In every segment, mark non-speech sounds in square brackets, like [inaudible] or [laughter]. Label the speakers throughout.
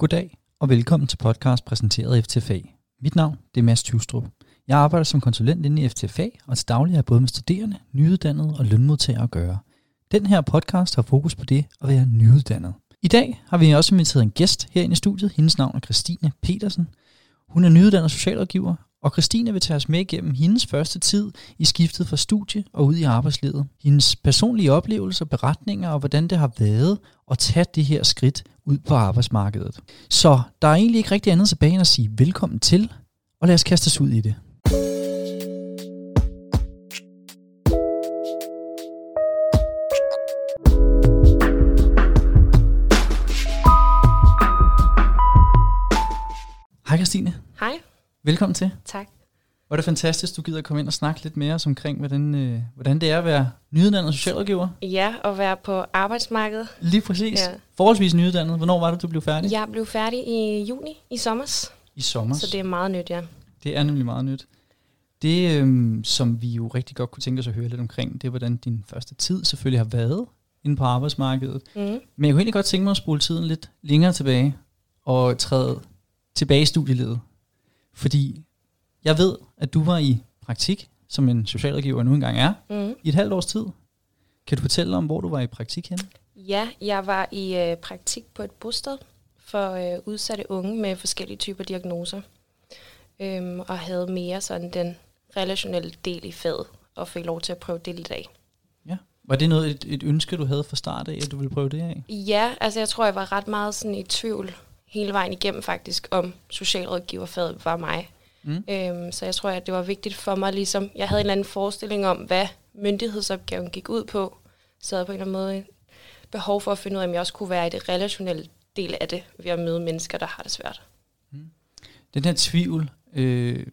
Speaker 1: Goddag og velkommen til podcast præsenteret af FTFA. Mit navn det er Mads Tjuvstrup. Jeg arbejder som konsulent inde i FTFA, og til daglig er både med studerende, nyuddannede og lønmodtagere at gøre. Den her podcast har fokus på det at være nyuddannet. I dag har vi også inviteret en gæst herinde i studiet. Hendes navn er Christine Petersen. Hun er nyuddannet socialrådgiver, og Christine vil tage os med igennem hendes første tid i skiftet fra studie og ud i arbejdslivet. Hendes personlige oplevelser, beretninger og hvordan det har været at tage det her skridt ud på arbejdsmarkedet. Så der er egentlig ikke rigtig andet tilbage end at sige velkommen til, og lad os kaste os ud i det. Hej Christine.
Speaker 2: Hej.
Speaker 1: Velkommen til.
Speaker 2: Tak.
Speaker 1: Er det fantastisk, du gider komme ind og snakke lidt mere omkring, hvordan, øh, hvordan det er at være nyuddannet socialrådgiver.
Speaker 2: Ja, at være på arbejdsmarkedet.
Speaker 1: Lige præcis.
Speaker 2: Ja.
Speaker 1: Forholdsvis nyuddannet. Hvornår var det, du blev færdig?
Speaker 2: Jeg blev færdig i juni i sommer,
Speaker 1: I sommer.
Speaker 2: så det er meget nyt, ja.
Speaker 1: det er nemlig meget nyt. Det, øhm, som vi jo rigtig godt kunne tænke os at høre lidt omkring, det er, hvordan din første tid selvfølgelig har været inde på arbejdsmarkedet.
Speaker 2: Mm.
Speaker 1: Men jeg kunne egentlig godt tænke mig at spole tiden lidt længere tilbage og træde tilbage i studielivet. Fordi jeg ved, at du var i praktik, som en socialrådgiver nu engang er,
Speaker 2: Mm.
Speaker 1: i et halvt års tid. Kan du fortælle om, hvor du var i praktik hen?
Speaker 2: Ja, jeg var i øh, praktik på et bosted for øh, udsatte unge med forskellige typer diagnoser. Øhm, og havde mere sådan den relationelle del i faget, og fik lov til at prøve det lidt af.
Speaker 1: Ja. Var det noget, et, et ønske, du havde fra start af, at du ville prøve det af?
Speaker 2: Ja, altså jeg tror, jeg var ret meget sådan i tvivl hele vejen igennem faktisk, om socialrådgiverfaget var mig.
Speaker 1: Mm.
Speaker 2: Øhm, så jeg tror, at det var vigtigt for mig, ligesom, jeg havde en eller anden forestilling om, hvad myndighedsopgaven gik ud på. Så jeg havde på en eller anden måde behov for at finde ud af, om jeg også kunne være i det relationelle del af det, ved at møde mennesker, der har det svært.
Speaker 1: Den her tvivl, øh,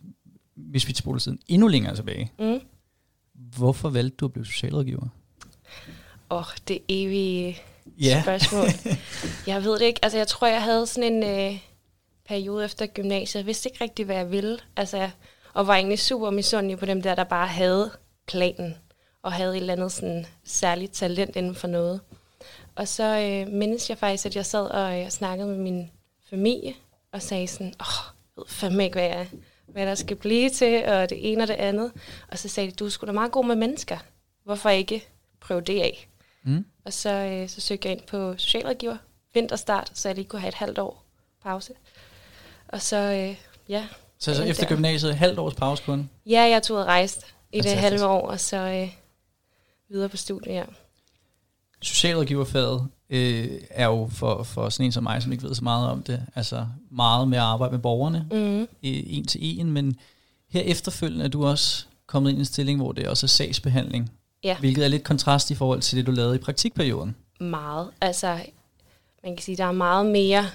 Speaker 1: hvis vi spoler tiden endnu længere tilbage,
Speaker 2: Mm.
Speaker 1: hvorfor valgte du at blive socialrådgiver?
Speaker 2: Og det evige
Speaker 1: Ja.
Speaker 2: spørgsmål. [laughs] jeg ved det ikke. Altså, jeg tror, jeg havde sådan en øh, periode efter gymnasiet. Jeg vidste ikke rigtig, hvad jeg ville. Altså, og var egentlig super misundelig på dem der, der bare havde planen. Og havde et eller andet sådan særligt talent inden for noget. Og så øh, mindes jeg faktisk, at jeg sad og øh, snakkede med min familie. Og sagde sådan, åh, jeg ved fandme ikke, hvad, jeg, hvad der skal blive til. Og det ene og det andet. Og så sagde de, du er sgu da meget god med mennesker. Hvorfor ikke prøve det af?
Speaker 1: Mm.
Speaker 2: Og så, øh, så søgte jeg ind på socialrådgiver, vinterstart, så jeg lige kunne have et halvt år pause. Og så, øh, ja.
Speaker 1: Så
Speaker 2: Ja,
Speaker 1: efter
Speaker 2: der.
Speaker 1: gymnasiet, et halvt års pause kun.
Speaker 2: Ja, jeg tog og rejste i det halve år, og så øh, videre på studiet, ja.
Speaker 1: Socialrådgiverfaget øh, er jo for, for sådan en som mig, som ikke ved så meget om det, altså meget med at arbejde med borgerne,
Speaker 2: Mm.
Speaker 1: øh, en til en, men her efterfølgende er du også kommet ind i en stilling, hvor det også er sagsbehandling,
Speaker 2: Ja.
Speaker 1: hvilket er lidt kontrast i forhold til det, du lavede i praktikperioden.
Speaker 2: Meget. Altså, man kan sige, der er meget mere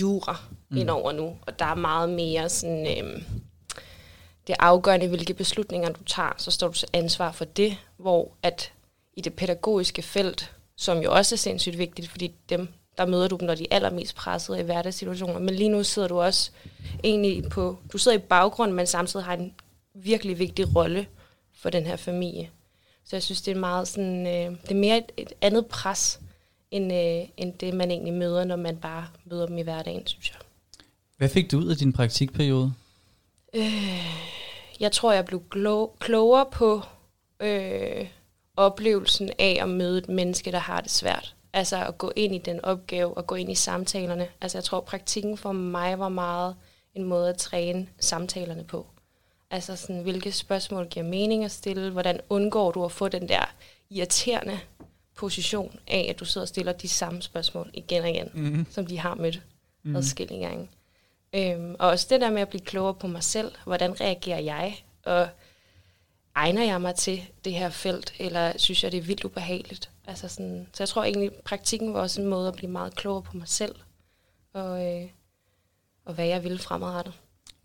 Speaker 2: jura mm. indover nu, og der er meget mere sådan, øhm, det er afgørende, hvilke beslutninger du tager, så står du til ansvar for det, hvor at i det pædagogiske felt, som jo også er sindssygt vigtigt, fordi dem, der møder du dem, når de er allermest pressede i hverdagssituationer, men lige nu sidder du også egentlig på, du sidder i baggrunden, men samtidig har en virkelig vigtig rolle for den her familie. Så jeg synes, det er meget sådan, øh, det er mere et, et andet pres, end, øh, end det, man egentlig møder, når man bare møder dem i hverdagen, synes jeg.
Speaker 1: Hvad fik du ud af din praktikperiode?
Speaker 2: Jeg tror, jeg blev klogere på øh, oplevelsen af at møde et menneske, der har det svært. Altså at gå ind i den opgave og gå ind i samtalerne. Altså jeg tror, praktikken for mig var meget en måde at træne samtalerne på. Altså sådan, hvilke spørgsmål giver mening at stille? Hvordan undgår du at få den der irriterende position af, at du sidder og stiller de samme spørgsmål igen og igen,
Speaker 1: Mm-hmm.
Speaker 2: som de har mødt mm. adskillige gange. Øhm, og også det der med at blive klogere på mig selv. Hvordan reagerer jeg? Og egner jeg mig til det her felt, eller synes jeg, det er vildt ubehageligt? Altså sådan, så jeg tror egentlig, praktikken var også en måde at blive meget klogere på mig selv, og, øh, og hvad jeg ville fremadrettet.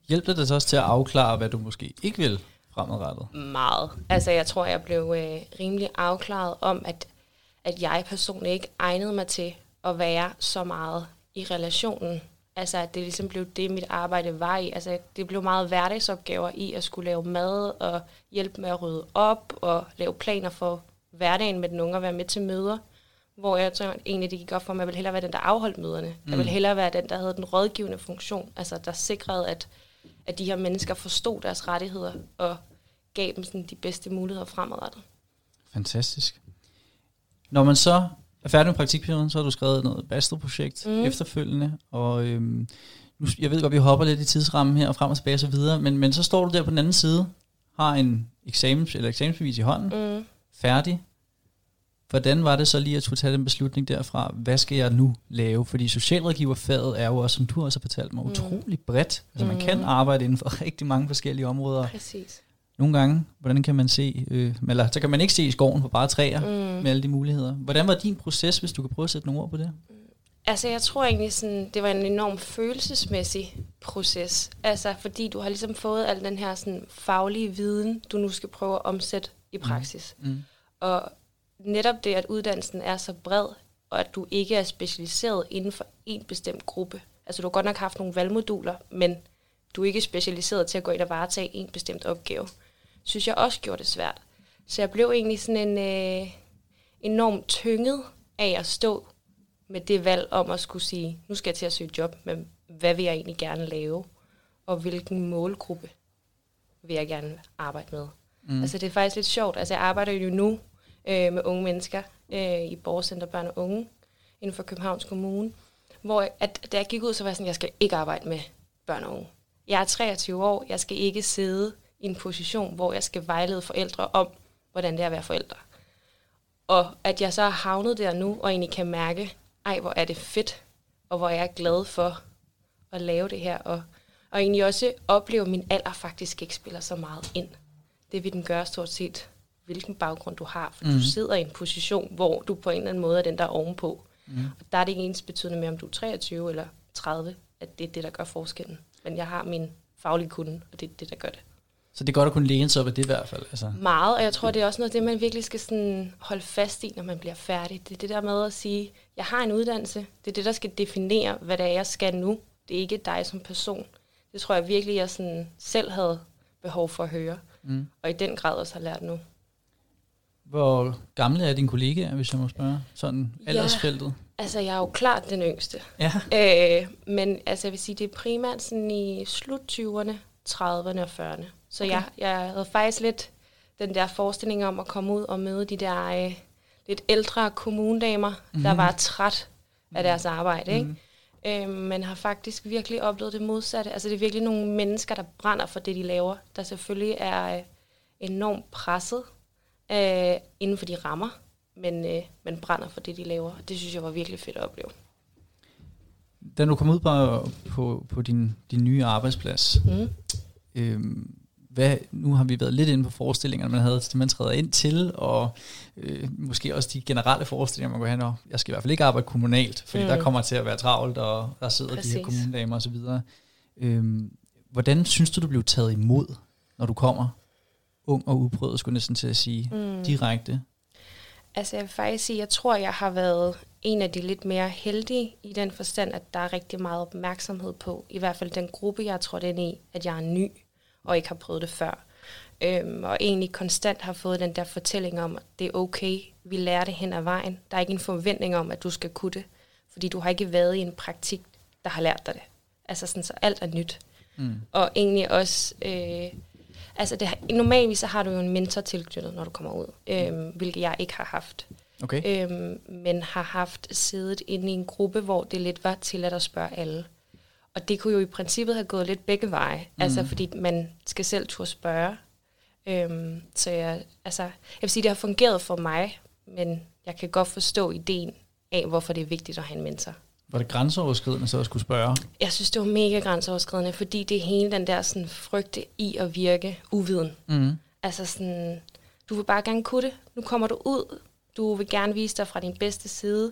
Speaker 1: Hjælp det dig så også til at afklare, hvad du måske ikke vil fremadrettet?
Speaker 2: Meget. Altså jeg tror, jeg blev øh, rimelig afklaret om, at, at jeg personligt ikke egnede mig til at være så meget i relationen. Altså at det ligesom blev det, mit arbejde var i. Altså det blev meget hverdagsopgaver i at skulle lave mad og hjælpe med at rydde op og lave planer for hverdagen med den unge og være med til møder. hvor jeg tror egentlig, det gik op for mig, at jeg ville hellere være den, der afholdt møderne. Mm. Jeg ville hellere være den, der havde den rådgivende funktion, altså der sikrede, at, at de her mennesker forstod deres rettigheder og gav dem sådan de bedste muligheder fremadrettet.
Speaker 1: Fantastisk. Når man så er færdig med praktikperioden, så har du skrevet noget bachelorprojekt mm. efterfølgende, og øhm, nu, jeg ved godt, vi hopper lidt i tidsrammen her og frem og tilbage og så videre, men, men så står du der på den anden side, har en eksamen, eller eksamensbevis i hånden, mm. færdig. Hvordan var det så lige at skulle tage den beslutning derfra? Hvad skal jeg nu lave? Fordi socialrådgiverfaget er jo også, som du også har fortalt mig, mm. utrolig bredt. Altså mm. man kan arbejde inden for [laughs] rigtig mange forskellige områder.
Speaker 2: Præcis.
Speaker 1: Nogle gange, hvordan kan man se, øh, eller så kan man ikke se i skoven på bare træer mm. med alle de muligheder. Hvordan var din proces, hvis du kan prøve at sætte nogle ord på det?
Speaker 2: Altså, jeg tror egentlig, sådan, det var en enorm følelsesmæssig proces. Altså, fordi du har ligesom fået al den her sådan, faglige viden, du nu skal prøve at omsætte i mm. praksis. Mm. Mm. Og netop det, at uddannelsen er så bred, og at du ikke er specialiseret inden for en bestemt gruppe. Altså, du har godt nok haft nogle valgmoduler, men du er ikke specialiseret til at gå ind og varetage en bestemt opgave. Synes jeg også gjorde det svært. Så jeg blev egentlig sådan en øh, enormt tynget af at stå med det valg om at skulle sige, nu skal jeg til at søge job, men hvad vil jeg egentlig gerne lave? Og hvilken målgruppe vil jeg gerne arbejde med? Mm. Altså det er faktisk lidt sjovt. Altså jeg arbejder jo nu øh, med unge mennesker øh, i Borgercenter Børn og Unge inden for Københavns Kommune, hvor at, da jeg gik ud, så var jeg sådan, jeg skal ikke arbejde med børn og unge. Jeg er 23 år, jeg skal ikke sidde i en position, hvor jeg skal vejlede forældre om, hvordan det er at være forældre. Og at jeg så har havnet der nu, og egentlig kan mærke, ej, hvor er det fedt, og hvor er jeg glad for at lave det her, og, og egentlig også opleve, at min alder faktisk ikke spiller så meget ind. Det vil den gøre stort set, hvilken baggrund du har, for mm. du mhm. sidder i en position, hvor du på en eller anden måde er den, der er ovenpå. Mm. Og der er det ikke ens betydende med, om du er 23 eller 30, at det er det, der gør forskellen. Men jeg har min faglige kunde, og det er det, der gør det.
Speaker 1: Så det er godt at kunne læne sig op af det i hvert fald. Altså.
Speaker 2: Meget, og jeg tror, det er også noget af det, man virkelig skal sådan holde fast i, når man bliver færdig. Det er det der med at sige, jeg har en uddannelse. Det er det, der skal definere, hvad det er, jeg skal nu. Det er ikke dig som person. Det tror jeg virkelig, jeg sådan selv havde behov for at høre. Mm. Og i den grad også har lært nu.
Speaker 1: Hvor gamle er dine kollegaer, hvis jeg må spørge? Sådan aldersfeltet?
Speaker 2: Ja, altså jeg er jo klart den yngste.
Speaker 1: Ja.
Speaker 2: Øh, men altså jeg vil sige, det er primært sådan i slut 20'erne, 30'erne og 40'erne. Så okay. jeg, jeg havde faktisk lidt den der forestilling om at komme ud og møde de der øh, lidt ældre kommunedamer, mm-hmm. der mhm. var træt af mhm. deres arbejde. Mm-hmm. Ikke? Øh, men har faktisk virkelig oplevet det modsatte. Altså det er virkelig nogle mennesker, der brænder for det, de laver, der selvfølgelig er øh, enormt presset øh, inden for de rammer, men, øh, men brænder for det, de laver. Det synes jeg var virkelig fedt at opleve.
Speaker 1: Da du kom ud på, på, på din, din nye arbejdsplads, mm. øhm, hvad, nu har vi været lidt inde på forestillingerne, man havde, man træder ind til, og øh, måske også de generelle forestillinger, man går hen og, jeg skal i hvert fald ikke arbejde kommunalt, fordi mm. der kommer til at være travlt, og der sidder Præcis. de her kommunedamer osv. Øhm, hvordan synes du, du blev taget imod, når du kommer ung og uprøvet, skulle næsten til at sige, mm. direkte?
Speaker 2: Altså jeg vil faktisk sige, jeg tror, jeg har været en af de lidt mere heldige i den forstand, at der er rigtig meget opmærksomhed på, i hvert fald den gruppe, jeg tror den i, at jeg er ny og ikke har prøvet det før. Øhm, og egentlig konstant har fået den der fortælling om, at det er okay, vi lærer det hen ad vejen. Der er ikke en forventning om, at du skal kunne det, fordi du har ikke været i en praktik, der har lært dig det. Altså sådan, så alt er nyt. Mm. Og egentlig også, øh, altså det, normalvis så har du jo en mentor tilknyttet, når du kommer ud, øh, hvilket jeg ikke har haft.
Speaker 1: Okay.
Speaker 2: Øh, men har haft siddet inde i en gruppe, hvor det lidt var til at spørge alle. Og det kunne jo i princippet have gået lidt begge veje, mm. altså fordi man skal selv turde spørge. Øhm, så jeg, altså, jeg vil sige, det har fungeret for mig, men jeg kan godt forstå ideen af, hvorfor det er vigtigt at have en mentor.
Speaker 1: Var det grænseoverskridende så at skulle spørge?
Speaker 2: Jeg synes, det var mega grænseoverskridende, fordi det er hele den der sådan, frygte i at virke uviden. Mm. Altså sådan, du vil bare gerne kunne det. Nu kommer du ud. Du vil gerne vise dig fra din bedste side.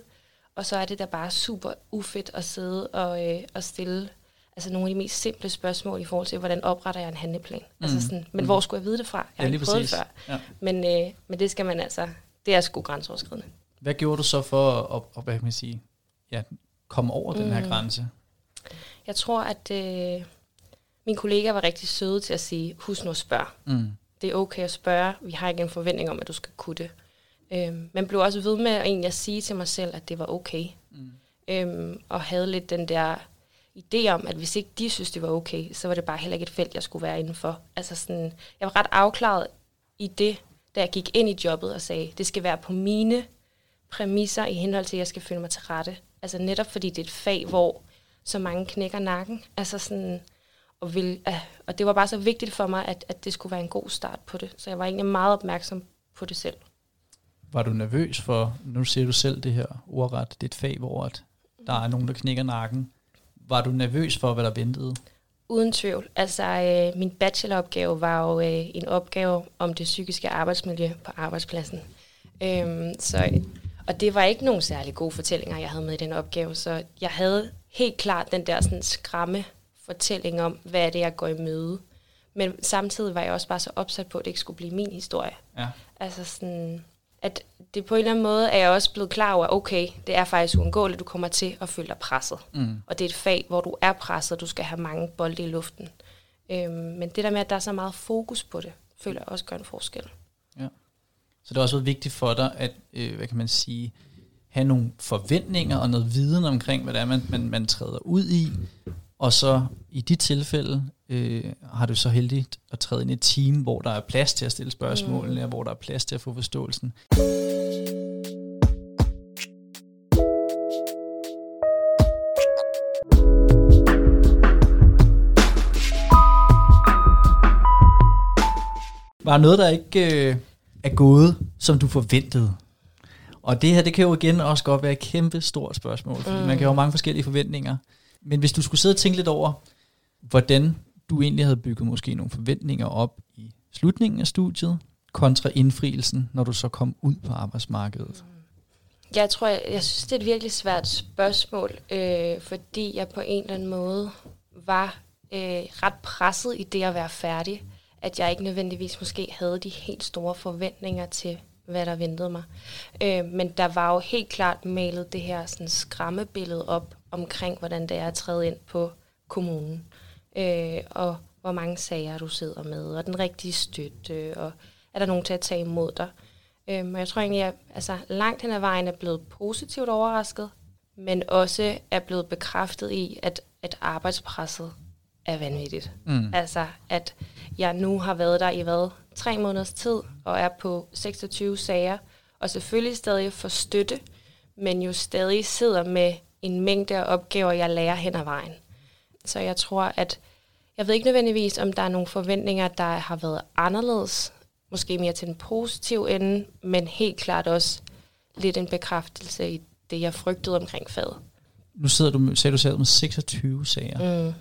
Speaker 2: Og så er det da bare super ufedt at sidde og, øh, og stille altså nogle af de mest simple spørgsmål i forhold til, hvordan opretter jeg en handleplan. Altså mm. Altså sådan, men mm. hvor skulle jeg vide det fra? Jeg har ja, ikke prøvet det før. Ja. Men, øh, men det skal man altså, det er sgu grænseoverskridende.
Speaker 1: Hvad gjorde du så for at, at hvad kan man sige, ja, komme over mm. den her mm. grænse?
Speaker 2: Jeg tror, at øh, min kollega var rigtig søde til at sige, husk nu at spørge. Mm. Det er okay at spørge. Vi har ikke en forventning om, at du skal kunne det. Øhm, man blev også ved med egentlig at sige til mig selv, at det var okay. Mm. Øhm, og havde lidt den der idé om, at hvis ikke de synes, det var okay, så var det bare heller ikke et felt, jeg skulle være indenfor. Altså sådan, jeg var ret afklaret i det, da jeg gik ind i jobbet og sagde, det skal være på mine præmisser i henhold til, at jeg skal føle mig til rette. Altså netop fordi det er et fag, hvor så mange knækker nakken. Altså sådan, og, vil, uh, og det var bare så vigtigt for mig, at, at det skulle være en god start på det. Så jeg var egentlig meget opmærksom på det selv.
Speaker 1: Var du nervøs for, nu ser du selv det her ordret, det et fag, hvor at der er nogen, der knækker nakken. Var du nervøs for, hvad der ventede?
Speaker 2: Uden tvivl. Altså, øh, min bacheloropgave var jo øh, en opgave om det psykiske arbejdsmiljø på arbejdspladsen. Øhm, så, og det var ikke nogen særlig gode fortællinger, jeg havde med i den opgave, så jeg havde helt klart den der sådan, skræmme fortælling om, hvad er det, jeg går i møde. Men samtidig var jeg også bare så opsat på, at det ikke skulle blive min historie.
Speaker 1: Ja.
Speaker 2: Altså sådan, at det på en eller anden måde er jeg også blevet klar over, okay, det er faktisk uundgåeligt, du kommer til at føle dig presset.
Speaker 1: Mm.
Speaker 2: Og det er et fag, hvor du er presset, du skal have mange bolde i luften. Øhm, men det der med, at der er så meget fokus på det, føler jeg også gør en forskel.
Speaker 1: Ja. Så det har også været vigtigt for dig, at, øh, hvad kan man sige, have nogle forventninger og noget viden omkring, hvad det er, man, man, man træder ud i. Og så i de tilfælde øh, har du så heldigt at træde ind i et team, hvor der er plads til at stille spørgsmålene, mm. og hvor der er plads til at få forståelsen. Var noget, der ikke øh, er gået, som du forventede? Og det her, det kan jo igen også godt være et kæmpe stort spørgsmål, fordi mm. man kan jo have mange forskellige forventninger. Men hvis du skulle sidde og tænke lidt over, hvordan du egentlig havde bygget måske nogle forventninger op i slutningen af studiet, kontra indfrielsen, når du så kom ud på arbejdsmarkedet?
Speaker 2: Jeg tror, jeg, jeg synes, det er et virkelig svært spørgsmål, øh, fordi jeg på en eller anden måde var øh, ret presset i det at være færdig, at jeg ikke nødvendigvis måske havde de helt store forventninger til, hvad der ventede mig. Øh, men der var jo helt klart malet det her sådan, skræmmebillede op omkring, hvordan det er at træde ind på kommunen. Øh, og hvor mange sager du sidder med, og den rigtige støtte, og er der nogen til at tage imod dig. Øh, og jeg tror egentlig, at jeg altså, langt hen ad vejen er blevet positivt overrasket, men også er blevet bekræftet i, at, at arbejdspresset er vanvittigt.
Speaker 1: Mm.
Speaker 2: Altså, at jeg nu har været der i hvad? Tre måneders tid, og er på 26 sager, og selvfølgelig stadig får støtte, men jo stadig sidder med en mængde af opgaver, jeg lærer hen ad vejen. Så jeg tror, at jeg ved ikke nødvendigvis, om der er nogle forventninger, der har været anderledes, måske mere til den positive ende, men helt klart også lidt en bekræftelse i det, jeg frygtede omkring faget.
Speaker 1: Nu sidder du, sagde du selv med 26 sager.
Speaker 2: Mm,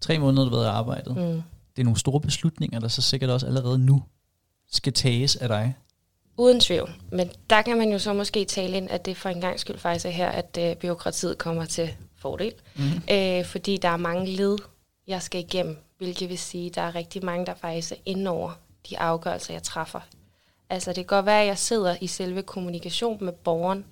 Speaker 1: Tre måneder har du været arbejdet.
Speaker 2: mm.
Speaker 1: Det er nogle store beslutninger, der så sikkert også allerede nu skal tages af dig.
Speaker 2: Uden tvivl. Men der kan man jo så måske tale ind, at det for en gang skyld faktisk er her, at øh, byråkratiet kommer til fordel.
Speaker 1: Mm.
Speaker 2: Øh, fordi der er mange led, jeg skal igennem, hvilket vil sige, at der er rigtig mange, der faktisk er inde over de afgørelser, jeg træffer. Altså det kan godt være, at jeg sidder i selve kommunikation med borgeren,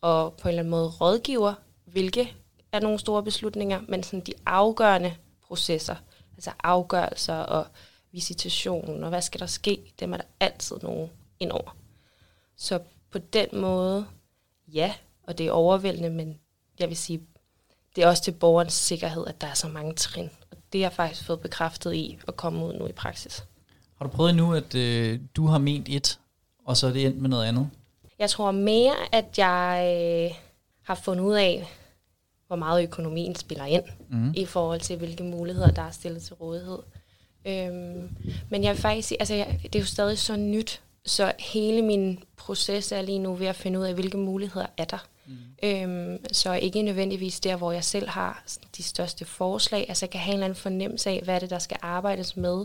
Speaker 2: og på en eller anden måde rådgiver, hvilke er nogle store beslutninger, men sådan de afgørende processer, altså afgørelser og visitation, og hvad skal der ske, dem er der altid nogen indover. Så på den måde, ja, og det er overvældende, men jeg vil sige, det er også til borgerens sikkerhed, at der er så mange trin. Og det har jeg faktisk fået bekræftet i at komme ud nu i praksis.
Speaker 1: Har du prøvet nu, at øh, du har ment et, og så er det endt med noget andet?
Speaker 2: Jeg tror mere, at jeg øh, har fundet ud af, hvor meget økonomien spiller ind
Speaker 1: Mm.
Speaker 2: i forhold til, hvilke muligheder, der er stillet til rådighed. Øhm, men jeg vil faktisk sige, altså jeg, det er jo stadig så nyt, så hele min proces er lige nu ved at finde ud af, hvilke muligheder er der. Mm. Øhm, så ikke nødvendigvis der, hvor jeg selv har de største forslag. Altså jeg kan have en eller anden fornemmelse af, hvad er det, der skal arbejdes med.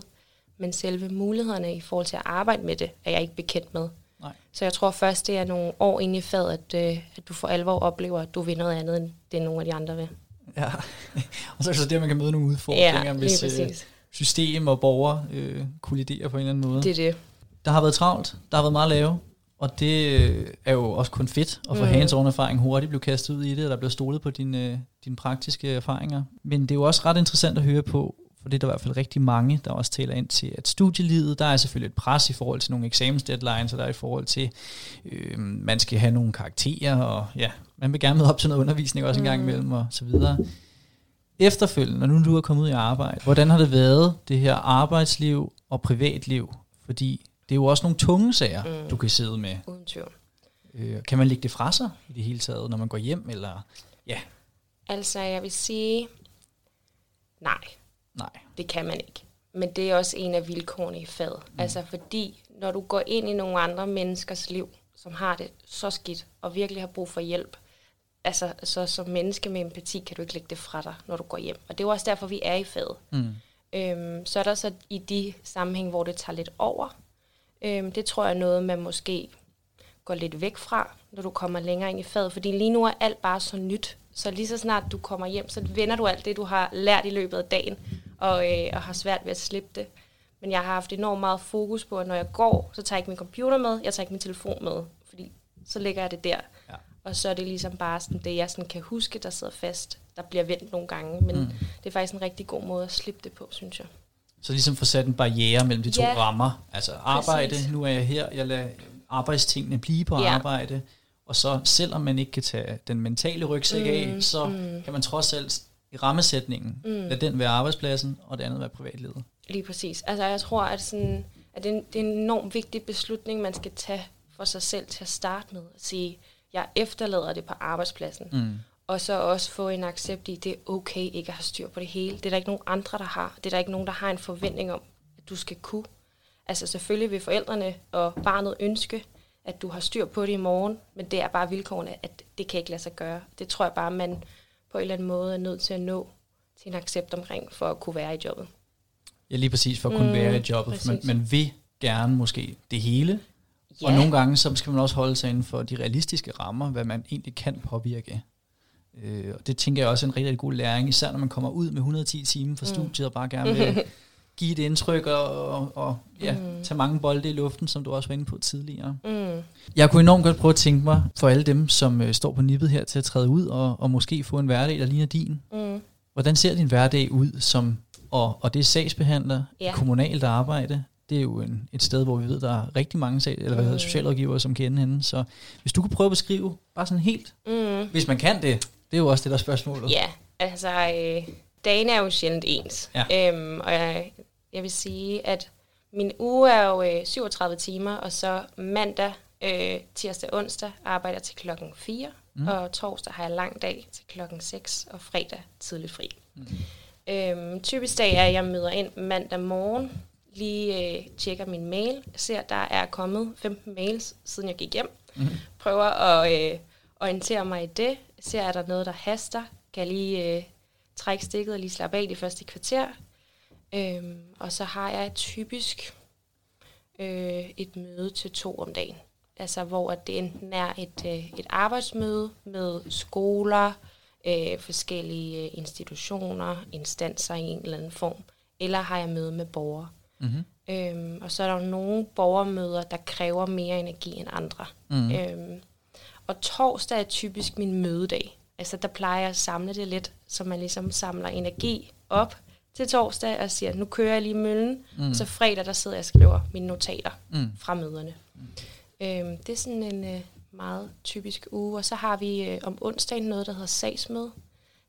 Speaker 2: Men selve mulighederne i forhold til at arbejde med det, er jeg ikke bekendt med.
Speaker 1: Nej.
Speaker 2: Så jeg tror først, det er nogle år inde i faget, at, øh, at du for alvor oplever, at du vil noget andet, end det nogle af de andre vil.
Speaker 1: Ja, [laughs] og så er det så der, man kan møde nogle udfordringer,
Speaker 2: Ja,
Speaker 1: hvis øh, system og borger øh, kolliderer på en eller anden måde.
Speaker 2: Det er det.
Speaker 1: Der har været travlt, der har været meget lave, og det øh, er jo også kun fedt at få mm. Hands-on erfaring hurtigt blive kastet ud i det, og der bliver stolet på dine, øh, dine praktiske erfaringer. Men det er jo også ret interessant at høre på, for det er der i hvert fald rigtig mange, der også taler ind til, at studielivet, der er selvfølgelig et pres i forhold til nogle eksamensdeadlines, og der er i forhold til, øh, man skal have nogle karakterer, og ja, man vil gerne møde op til noget undervisning også en gang imellem, og så videre. Efterfølgende, når nu du er kommet ud i arbejde, hvordan har det været, det her arbejdsliv og privatliv? Fordi det er jo også nogle tunge sager, mm. du kan sidde med.
Speaker 2: Uden tvivl.
Speaker 1: Øh, kan man lægge det fra sig i det hele taget, når man går hjem, eller ja?
Speaker 2: Altså, jeg vil sige, nej,
Speaker 1: Nej.
Speaker 2: det kan man ikke. Men det er også en af vilkårene i faget. Mm. Altså, fordi når du går ind i nogle andre menneskers liv, som har det så skidt, og virkelig har brug for hjælp, altså, så som menneske med empati kan du ikke lægge det fra dig, når du går hjem. Og det er jo også derfor, vi er i faget.
Speaker 1: Mm.
Speaker 2: Øhm, så er der så i de sammenhæng, hvor det tager lidt over. Øhm, det tror jeg er noget, man måske går lidt væk fra, når du kommer længere ind i faget. Fordi lige nu er alt bare så nyt. Så lige så snart du kommer hjem, så vender du alt det, du har lært i løbet af dagen, og, øh, og har svært ved at slippe det. Men jeg har haft enormt meget fokus på, at når jeg går, så tager jeg ikke min computer med, jeg tager ikke min telefon med, fordi så lægger jeg det der.
Speaker 1: Ja.
Speaker 2: Og så er det ligesom bare sådan det, jeg sådan kan huske, der sidder fast. Der bliver vendt nogle gange, men mm. det er faktisk en rigtig god måde at slippe det på, synes jeg.
Speaker 1: Så ligesom få sat en barriere mellem de to
Speaker 2: Ja.
Speaker 1: rammer. Altså arbejde,
Speaker 2: Præcis.
Speaker 1: nu er jeg her, jeg lader arbejdstingene blive på
Speaker 2: Ja.
Speaker 1: arbejde. Og så selvom man ikke kan tage den mentale rygsæk mm, af, så mm. kan man trods alt i rammesætningen mm. lade den være arbejdspladsen, og det andet være privatlivet.
Speaker 2: Lige præcis. Altså jeg tror, at, sådan, at det, er en, det er en enormt vigtig beslutning, man skal tage for sig selv til at starte med. At sige, jeg efterlader det på arbejdspladsen.
Speaker 1: Mm.
Speaker 2: Og så også få en accept i, det er okay ikke at have styr på det hele. Det er der ikke nogen andre, der har. Det er der ikke nogen, der har en forventning om, at du skal kunne. Altså selvfølgelig vil forældrene og barnet ønske, at du har styr på det i morgen, men det er bare vilkårene, at det kan ikke lade sig gøre. Det tror jeg bare, man på en eller anden måde er nødt til at nå til en accept omkring, for at kunne være i jobbet.
Speaker 1: Ja, lige præcis for at kunne mm,
Speaker 2: Mm,
Speaker 1: være i jobbet. For man,
Speaker 2: præcis.
Speaker 1: man vil gerne måske det hele, ja. og nogle gange så skal man også holde sig inden for de realistiske rammer, hvad man egentlig kan påvirke. Øh, og det tænker jeg også er en rigtig, rigtig god læring, især når man kommer ud med 110 timer fra studiet og bare gerne vil [laughs] give et indtryk og, og, og ja, mm. tage mange bolde i luften, som du også var inde på tidligere.
Speaker 2: Mm.
Speaker 1: Jeg kunne enormt godt prøve at tænke mig, for alle dem, som øh, står på nippet her til at træde ud og, og måske få en hverdag, der ligner din.
Speaker 2: Mm.
Speaker 1: Hvordan ser din hverdag ud som, og, og det er sagsbehandler, ja. Kommunalt arbejde, det er jo en, et sted, hvor vi ved, der er rigtig mange sag, eller hvad
Speaker 2: Mm.
Speaker 1: socialrådgivere, som kender hende. Så hvis du kunne prøve at beskrive, bare sådan helt,
Speaker 2: Mm.
Speaker 1: hvis man kan det, det er jo også det, der er spørgsmålet.
Speaker 2: Ja, altså, øh, dagen er jo sjældent ens.
Speaker 1: Ja.
Speaker 2: Øhm, og jeg, jeg vil sige, at min uge er jo øh, 37 timer, og så mandag, øh, tirsdag, onsdag arbejder jeg til klokken 4, mm. og torsdag har jeg lang dag til klokken 6, og fredag tidligt fri. Mm. Øhm, typisk dag er, at jeg møder ind mandag morgen, lige øh, tjekker min mail, ser, der er kommet 15 mails, siden jeg gik hjem. Mm. Prøver at øh, orientere mig i det. Ser, er der noget, der haster? Kan jeg lige øh, trække stikket og lige slappe af de første kvarter? Øhm, og så har jeg typisk øh, et møde til to om dagen. Altså hvor at det enten er et, øh, et arbejdsmøde med skoler, øh, forskellige øh, institutioner, instanser i en eller anden form, eller har jeg møde med borgere.
Speaker 1: Mm-hmm.
Speaker 2: Øhm, og så er der jo nogle borgermøder, der kræver mere energi end andre.
Speaker 1: Mm.
Speaker 2: Øhm, og torsdag er typisk min mødedag. Altså der plejer jeg at samle det lidt, så man ligesom samler energi op til torsdag og siger, nu kører jeg lige møllen. Mm. Og så fredag, der sidder jeg og skriver mine notater
Speaker 1: Mm.
Speaker 2: fra møderne. Mm. Øhm, det er sådan en øh, meget typisk uge. Og så har vi øh, om onsdagen noget, der hedder sagsmøde.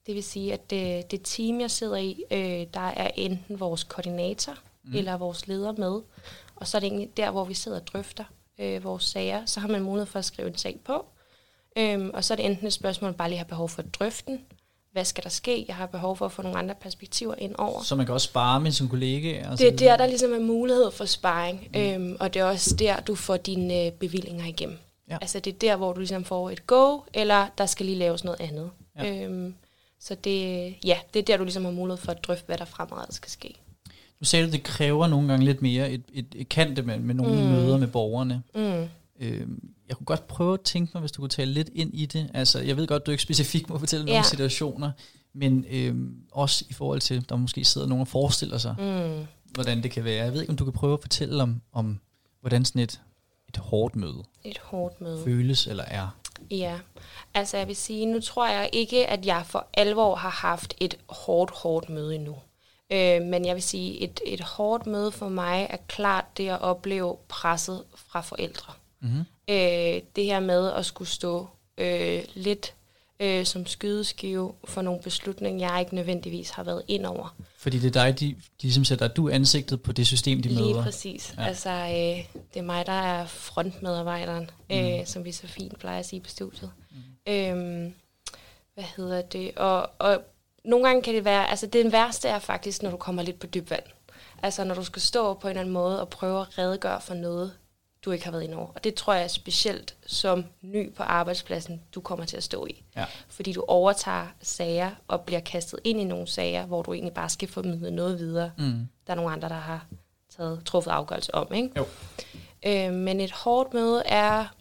Speaker 2: Det vil sige, at det, det team, jeg sidder i, øh, der er enten vores koordinator mm. eller vores leder med. Og så er det egentlig der, hvor vi sidder og drøfter øh, vores sager. Så har man mulighed for at skrive en sag på. Øhm, og så er det enten et spørgsmål, man bare lige har behov for at drøfte den. Hvad skal der ske? Jeg har behov for at få nogle andre perspektiver ind over.
Speaker 1: Så man kan også spare med sin kollega. Og
Speaker 2: Det er
Speaker 1: videre.
Speaker 2: der, der ligesom er mulighed for sparring, mm. øhm, og det er også der, du får dine øh, bevillinger igennem.
Speaker 1: Ja.
Speaker 2: Altså det er der, hvor du ligesom får et go, eller der skal lige laves noget andet.
Speaker 1: Ja.
Speaker 2: Øhm, så det, ja, det er der, du ligesom har mulighed for at drøfte, hvad der fremadrettet skal ske.
Speaker 1: Nu sagde du, det kræver nogle gange lidt mere et, et, et kante med, med nogle mm. møder med borgerne.
Speaker 2: Mm.
Speaker 1: Øh, jeg kunne godt prøve at tænke mig, hvis du kunne tale lidt ind i det. Altså, jeg ved godt, du ikke specifikt må fortælle ja. nogle situationer, men øh, også i forhold til, der måske sidder nogen og forestiller sig,
Speaker 2: Mm.
Speaker 1: hvordan det kan være. Jeg ved ikke, om du kan prøve at fortælle om, om hvordan sådan et, et hårdt møde
Speaker 2: Et hårdt møde.
Speaker 1: føles eller er.
Speaker 2: Ja, altså jeg vil sige, nu tror jeg ikke, at jeg for alvor har haft et hårdt, hårdt møde endnu. Øh, men jeg vil sige, et, et hårdt møde for mig er klart det at opleve presset fra forældre.
Speaker 1: Mm-hmm.
Speaker 2: Øh, det her med at skulle stå øh, lidt øh, som skydeskive for nogle beslutninger, jeg ikke nødvendigvis har været ind over.
Speaker 1: Fordi det er dig, de, de ligesom sætter du ansigtet på det system, de
Speaker 2: Lige
Speaker 1: møder.
Speaker 2: præcis.
Speaker 1: Ja.
Speaker 2: Ja. Altså, øh, det er mig, der er frontmedarbejderen, mm. øh, som vi så fint plejer at sige på studiet. Mm. Øhm, hvad hedder det? Og, og nogle gange kan det være, altså det værste er faktisk, når du kommer lidt på dyb vand. Altså når du skal stå på en eller anden måde og prøve at redegøre for noget, du ikke har været ind over. Og det tror jeg specielt som ny på arbejdspladsen, du kommer til at stå i.
Speaker 1: Ja.
Speaker 2: Fordi du overtager sager og bliver kastet ind i nogle sager, hvor du egentlig bare skal formidle noget videre.
Speaker 1: Mm.
Speaker 2: Der er nogle andre, der har taget, truffet afgørelse om. Ikke?
Speaker 1: Jo.
Speaker 2: Øh, men et hårdt møde er,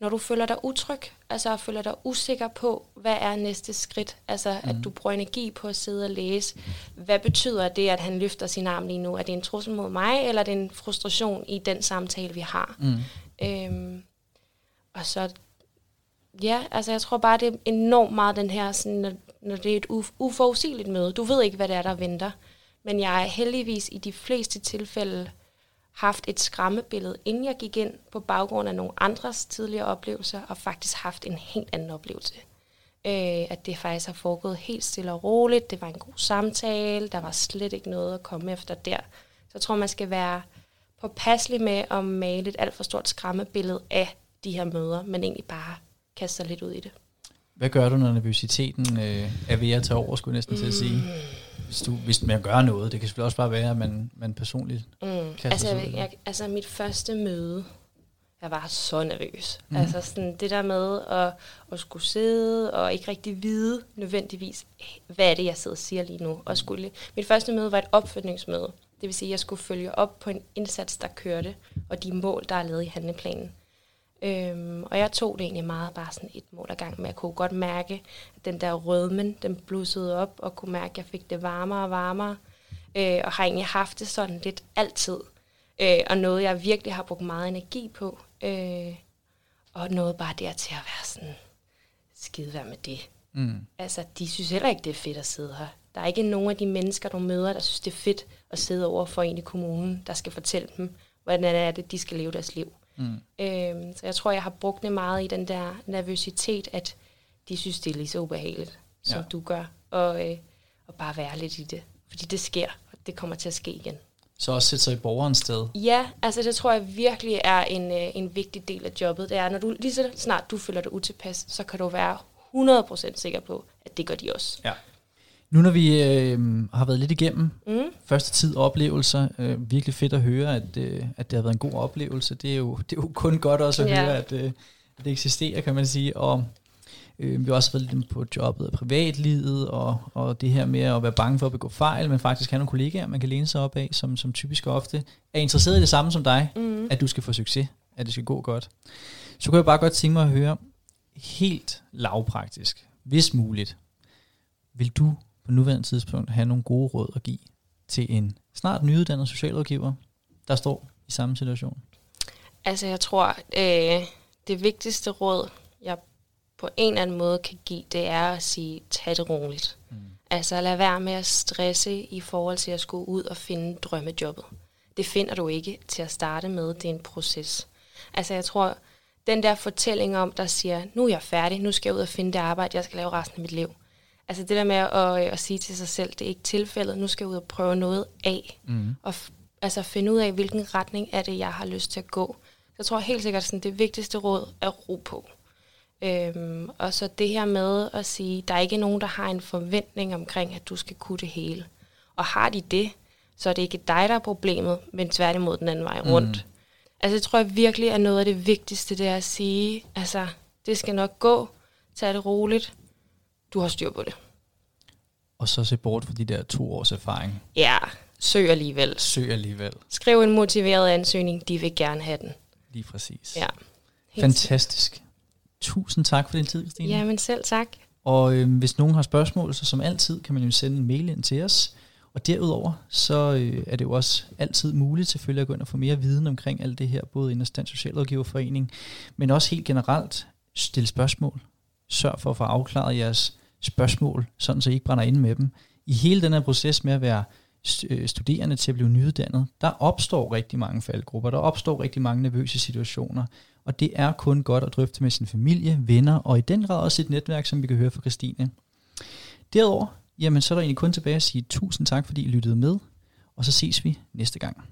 Speaker 2: når du føler dig utryg, altså føler dig usikker på, hvad er næste skridt? Altså mm. at du bruger energi på at sidde og læse. Hvad betyder det, at han løfter sin arm lige nu? Er det en trussel mod mig, eller er det en frustration i den samtale, vi har?
Speaker 1: Mm.
Speaker 2: Øhm, og så, ja, altså jeg tror bare, det er enormt meget den her, sådan, når, når det er et uf- uforudsigeligt møde. Du ved ikke, hvad det er, der venter. Men jeg har heldigvis i de fleste tilfælde haft et skræmmebillede, inden jeg gik ind på baggrund af nogle andres tidligere oplevelser, og faktisk haft en helt anden oplevelse. Øh, at det faktisk har foregået helt stille og roligt. Det var en god samtale. Der var slet ikke noget at komme efter der. Så jeg tror, man skal være påpasselig med at male et alt for stort skræmmebillede af de her møder, men egentlig bare kaste sig lidt ud i det.
Speaker 1: Hvad gør du, når nervøsiteten øh, er ved at tage over, skulle jeg næsten til at sige? Hvis, du, hvis man gør noget, det kan selvfølgelig også bare være, at man, man personligt
Speaker 2: Mm.
Speaker 1: kaster
Speaker 2: Altså, jeg, jeg, altså mit første møde, jeg var så nervøs. Mm. Altså sådan det der med at, at skulle sidde og ikke rigtig vide nødvendigvis, hvad er det, jeg sidder og siger lige nu. Og skulle, mit første møde var et opfølgningsmøde. Det vil sige, at jeg skulle følge op på en indsats, der kørte, og de mål, der er lavet i handleplanen. Øhm, og jeg tog det egentlig meget bare sådan et mål ad gang, men jeg kunne godt mærke, at den der rødmen, den blussede op, og kunne mærke, at jeg fik det varmere og varmere. Øh, og har egentlig haft det sådan lidt altid. Øh, og noget, jeg virkelig har brugt meget energi på. Øh, og noget bare der til at være sådan, skide være med det.
Speaker 1: Mm.
Speaker 2: Altså, de synes heller ikke, det er fedt at sidde her. Der er ikke nogen af de mennesker, du møder, der synes, det er fedt at sidde over for en i kommunen, der skal fortælle dem, hvordan er det, de skal leve deres liv.
Speaker 1: Mm.
Speaker 2: Øhm, så jeg tror, jeg har brugt det meget i den der nervøsitet, at de synes, det er lige så ubehageligt, som
Speaker 1: Ja.
Speaker 2: du gør. Og, øh, og bare være lidt i det. Fordi det sker, og det kommer til at ske igen.
Speaker 1: Så også sætte sig i borgerens sted.
Speaker 2: Ja, altså det tror jeg virkelig er en, øh, en vigtig del af jobbet. Det er, når du lige så snart du føler dig utilpas, så kan du være 100% sikker på, at det gør de også.
Speaker 1: Ja. Nu når vi øh, har været lidt igennem
Speaker 2: Mm.
Speaker 1: første tid oplevelser, øh, virkelig fedt at høre, at, øh, at det har været en god oplevelse. Det er jo, det er jo kun godt også at
Speaker 2: Ja.
Speaker 1: høre, at, øh, at det eksisterer, kan man sige. Og øh, vi har også været lidt på jobbet og privatlivet, og, og det her med at være bange for at begå fejl, men faktisk have nogle kollegaer, man kan læne sig op af, som, som typisk ofte er interesseret i det samme som dig,
Speaker 2: Mm.
Speaker 1: at du skal få succes, at det skal gå godt. Så kunne jeg bare godt tænke mig at høre, helt lavpraktisk, hvis muligt, vil du på nuværende tidspunkt have nogle gode råd at give til en snart nyuddannet socialrådgiver, der står i samme situation?
Speaker 2: Altså jeg tror, øh, det vigtigste råd, jeg på en eller anden måde kan give, det er at sige, tag det roligt.
Speaker 1: Mm.
Speaker 2: Altså lad være med at stresse i forhold til at skulle ud og finde drømmejobbet. Det finder du ikke til at starte med. Det er en proces. Altså jeg tror, den der fortælling om, der siger, nu er jeg færdig, nu skal jeg ud og finde det arbejde, jeg skal lave resten af mit liv. Altså det der med at, øh, at sige til sig selv, det er ikke tilfældet, nu skal jeg ud og prøve noget af.
Speaker 1: Mm.
Speaker 2: Og f- altså finde ud af, hvilken retning er det, jeg har lyst til at gå. Så jeg tror helt sikkert, at det vigtigste råd er ro på. Øhm, og så det her med at sige, der er ikke nogen, der har en forventning omkring, at du skal kunne det hele. Og har de det, så er det ikke dig, der er problemet, men tværtimod den anden vej rundt. Mm. Altså det tror jeg virkelig er noget af det vigtigste, det er at sige, altså det skal nok gå, tag det roligt, du har styr på det.
Speaker 1: Og så se bort fra de der to års erfaring.
Speaker 2: Ja, søg alligevel.
Speaker 1: Søg alligevel.
Speaker 2: Skriv en motiveret ansøgning, de vil gerne have den.
Speaker 1: Lige præcis.
Speaker 2: Ja. Helt
Speaker 1: Fantastisk. Tusind tak for din tid, Christine.
Speaker 2: Jamen selv tak.
Speaker 1: Og øh, hvis nogen har spørgsmål, så som altid kan man jo sende en mail ind til os. Og derudover, så øh, er det jo også altid muligt selvfølgelig at gå ind og få mere viden omkring alt det her, både inden Dansk Socialrådgiverforening, men også helt generelt stille spørgsmål. Sørg for at få afklaret jeres spørgsmål, sådan så I ikke brænder ind med dem i hele den her proces med at være øh, studerende til at blive nyuddannet, der opstår rigtig mange faldgrupper, der opstår rigtig mange nervøse situationer, og det er kun godt at drøfte med sin familie, venner, og i den grad også et netværk, som vi kan høre fra Christine. Derudover, jamen så er der egentlig kun tilbage at sige tusind tak, fordi I lyttede med, og så ses vi næste gang.